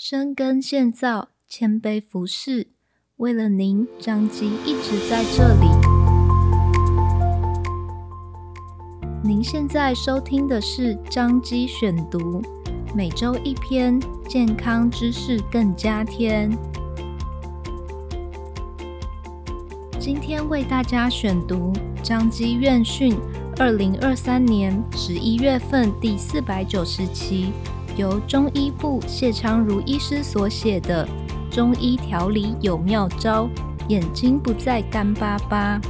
深耕建造，谦卑服侍，为了您，张基一直在这里。您现在收听的是张基选读，每周一篇健康知识更加添。今天为大家选读张基院讯二零二三年十一月份第四百九十期，由中医部谢昌如医师所写的《中医调理有妙招，眼睛不再干巴巴》。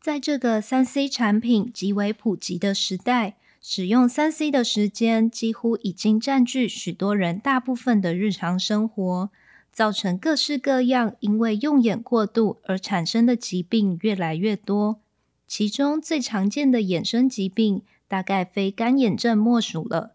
在这个三 C 产品极为普及的时代，使用三 C 的时间几乎已经占据许多人大部分的日常生活，造成各式各样因为用眼过度而产生的疾病越来越多。其中最常见的衍生疾病，大概非干眼症莫属了。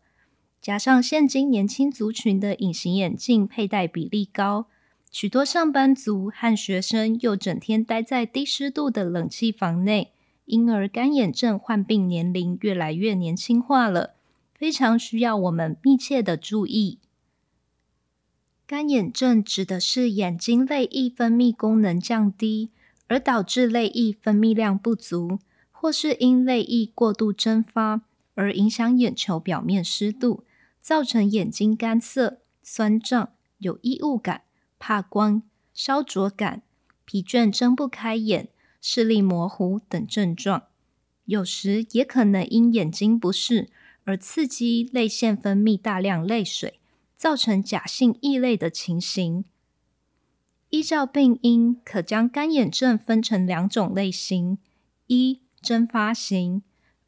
加上现今年轻族群的隐形眼镜佩戴比例高。许多上班族和学生又整天待在低湿度的冷气房内，因而干眼症患病年龄越来越年轻化了，非常需要我们密切的注意。干眼症指的是眼睛泪液分泌功能降低，而导致泪液分泌量不足，或是因泪液过度蒸发而影响眼球表面湿度，造成眼睛干涩、酸胀、有异物感。怕光、烧灼感、疲倦、睁不开眼、视力模糊等症状，有时也可能因眼睛不适而刺激泪腺分泌大量泪水，造成假性异泪的情形。依照病因，可将干眼症分成两种类型：一、蒸发型；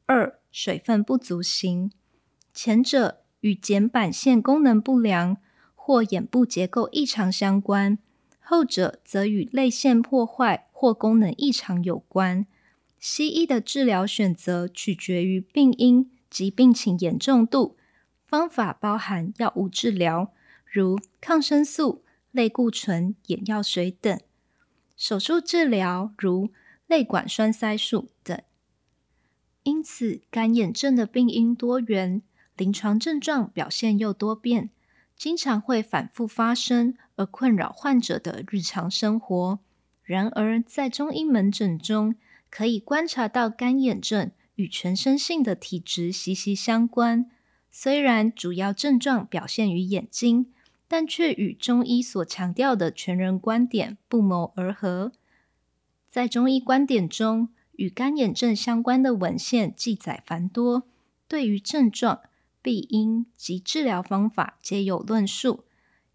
二、水分不足型。前者与睑板腺功能不良。或眼部结构异常相关，后者则与泪腺破坏或功能异常有关。西医的治疗选择取决于病因及病情严重度，方法包含药物治疗，如抗生素、类固醇、眼药水等；手术治疗，如泪管栓塞术等。因此，干眼症的病因多元，临床症状表现又多变。经常会反复发生，而困扰患者的日常生活。然而，在中医门诊中，可以观察到干眼症与全身性的体质息息相关。虽然主要症状表现于眼睛，但却与中医所强调的全人观点不谋而合。在中医观点中，与干眼症相关的文献记载繁多，对于症状。病因及治疗方法皆有论述，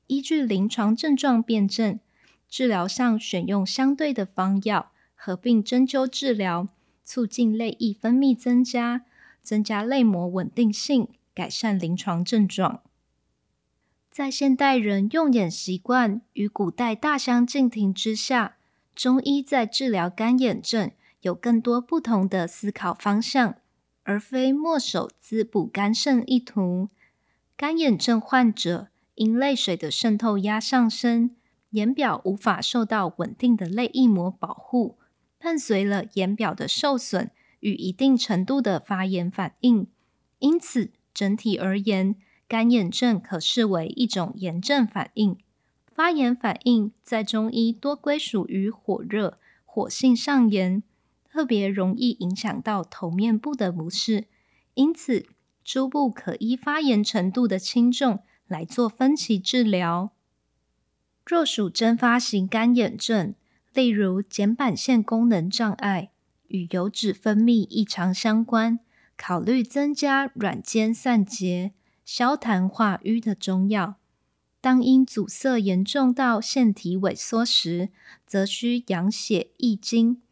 依据临床症状辨证，治疗上选用相对的方药，合并针灸治疗，促进泪液分泌增加，增加泪膜稳定性，改善临床症状。在现代人用眼习惯与古代大相径庭之下，中医在治疗干眼症有更多不同的思考方向。而非墨守滋补肝肾一途。干眼症患者因泪水的渗透压上升，眼表无法受到稳定的泪液膜保护，伴随了眼表的受损与一定程度的发炎反应。因此，整体而言，干眼症可视为一种炎症反应。发炎反应在中医多归属于火热、火性上炎。特别容易影响到头面部的不适，因此初步可依发炎程度的轻重来做分期治疗。若属蒸发型干眼症，例如睑板腺功能障碍与油脂分泌异常相关，考虑增加软坚散结、消痰化瘀的中药。当因阻塞严重到腺体萎缩时，则需养血益精。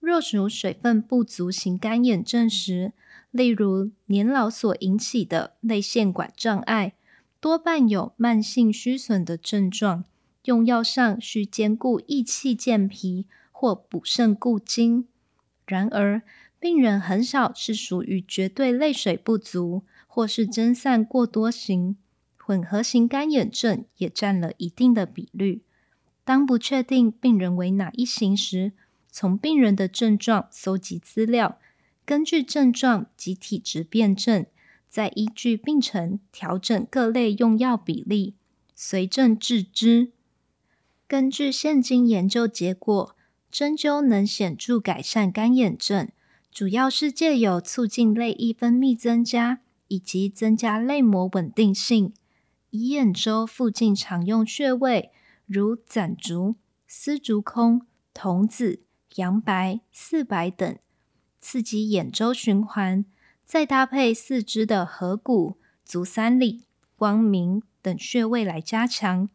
若属水分不足型干眼症时，例如年老所引起的泪腺管障碍，多伴有慢性虚损的症状，用药上需兼顾益气健脾或补肾固精。然而，病人很少是属于绝对泪水不足或是蒸散过多型，混合型干眼症也占了一定的比率。当不确定病人为哪一型时，从病人的症状搜集资料，根据症状及体质辨证，再依据病程调整各类用药比例，随症治之。根据现今研究结果，针灸能显著改善干眼症，主要是借由促进泪液分泌增加，以及增加泪膜稳定性。以眼周附近常用穴位，如攒竹、丝竹空、童子、阳白、四白等，刺激眼周循环，再搭配四肢的合谷、足三里、光明等穴位来加强。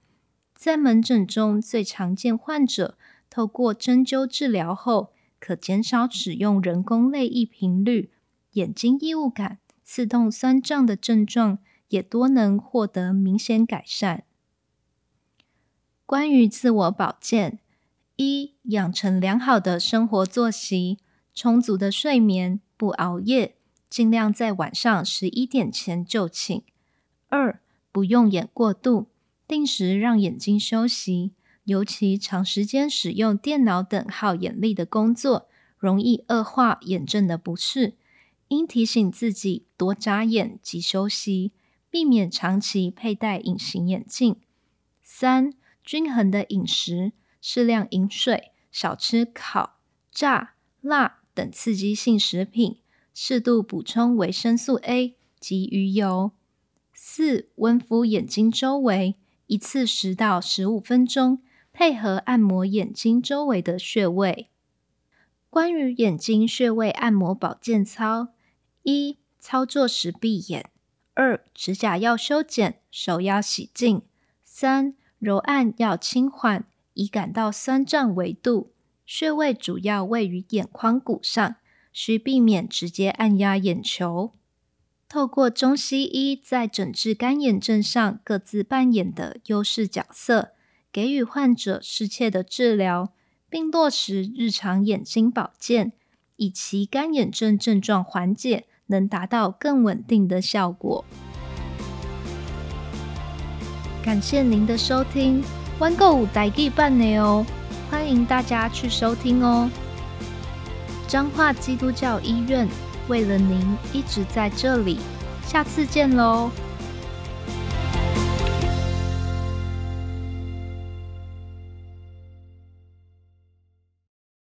在门诊中最常见患者透过针灸治疗后，可减少使用人工泪液频率，眼睛异物感、刺痛、酸胀的症状。也多能获得明显改善。关于自我保健，一、养成良好的生活作息，充足的睡眠，不熬夜，尽量在晚上十一点前就寝。二、不用眼过度，定时让眼睛休息，尤其长时间使用电脑等耗眼力的工作，容易恶化眼症的不适，应提醒自己多眨眼及休息。避免长期佩戴隐形眼镜。三、均衡的饮食，适量饮水，少吃烤、炸、辣等刺激性食品，适度补充维生素 A 及鱼油。四、温敷眼睛周围，一次十到十五分钟，配合按摩眼睛周围的穴位。关于眼睛穴位按摩保健操：一、操作时闭眼。二、指甲要修剪，手要洗净。三、揉按要轻缓，以感到酸胀为度。穴位主要位于眼眶骨上，需避免直接按压眼球。透过中西医在诊治干眼症上各自扮演的优势角色，给予患者适切的治疗，并落实日常眼睛保健，以其干眼症症状缓解。能达到更稳定的效果。感谢您的收听，弯购五代记版的哦，欢迎大家去收听哦。彰化基督教医院为了您一直在这里，下次见喽。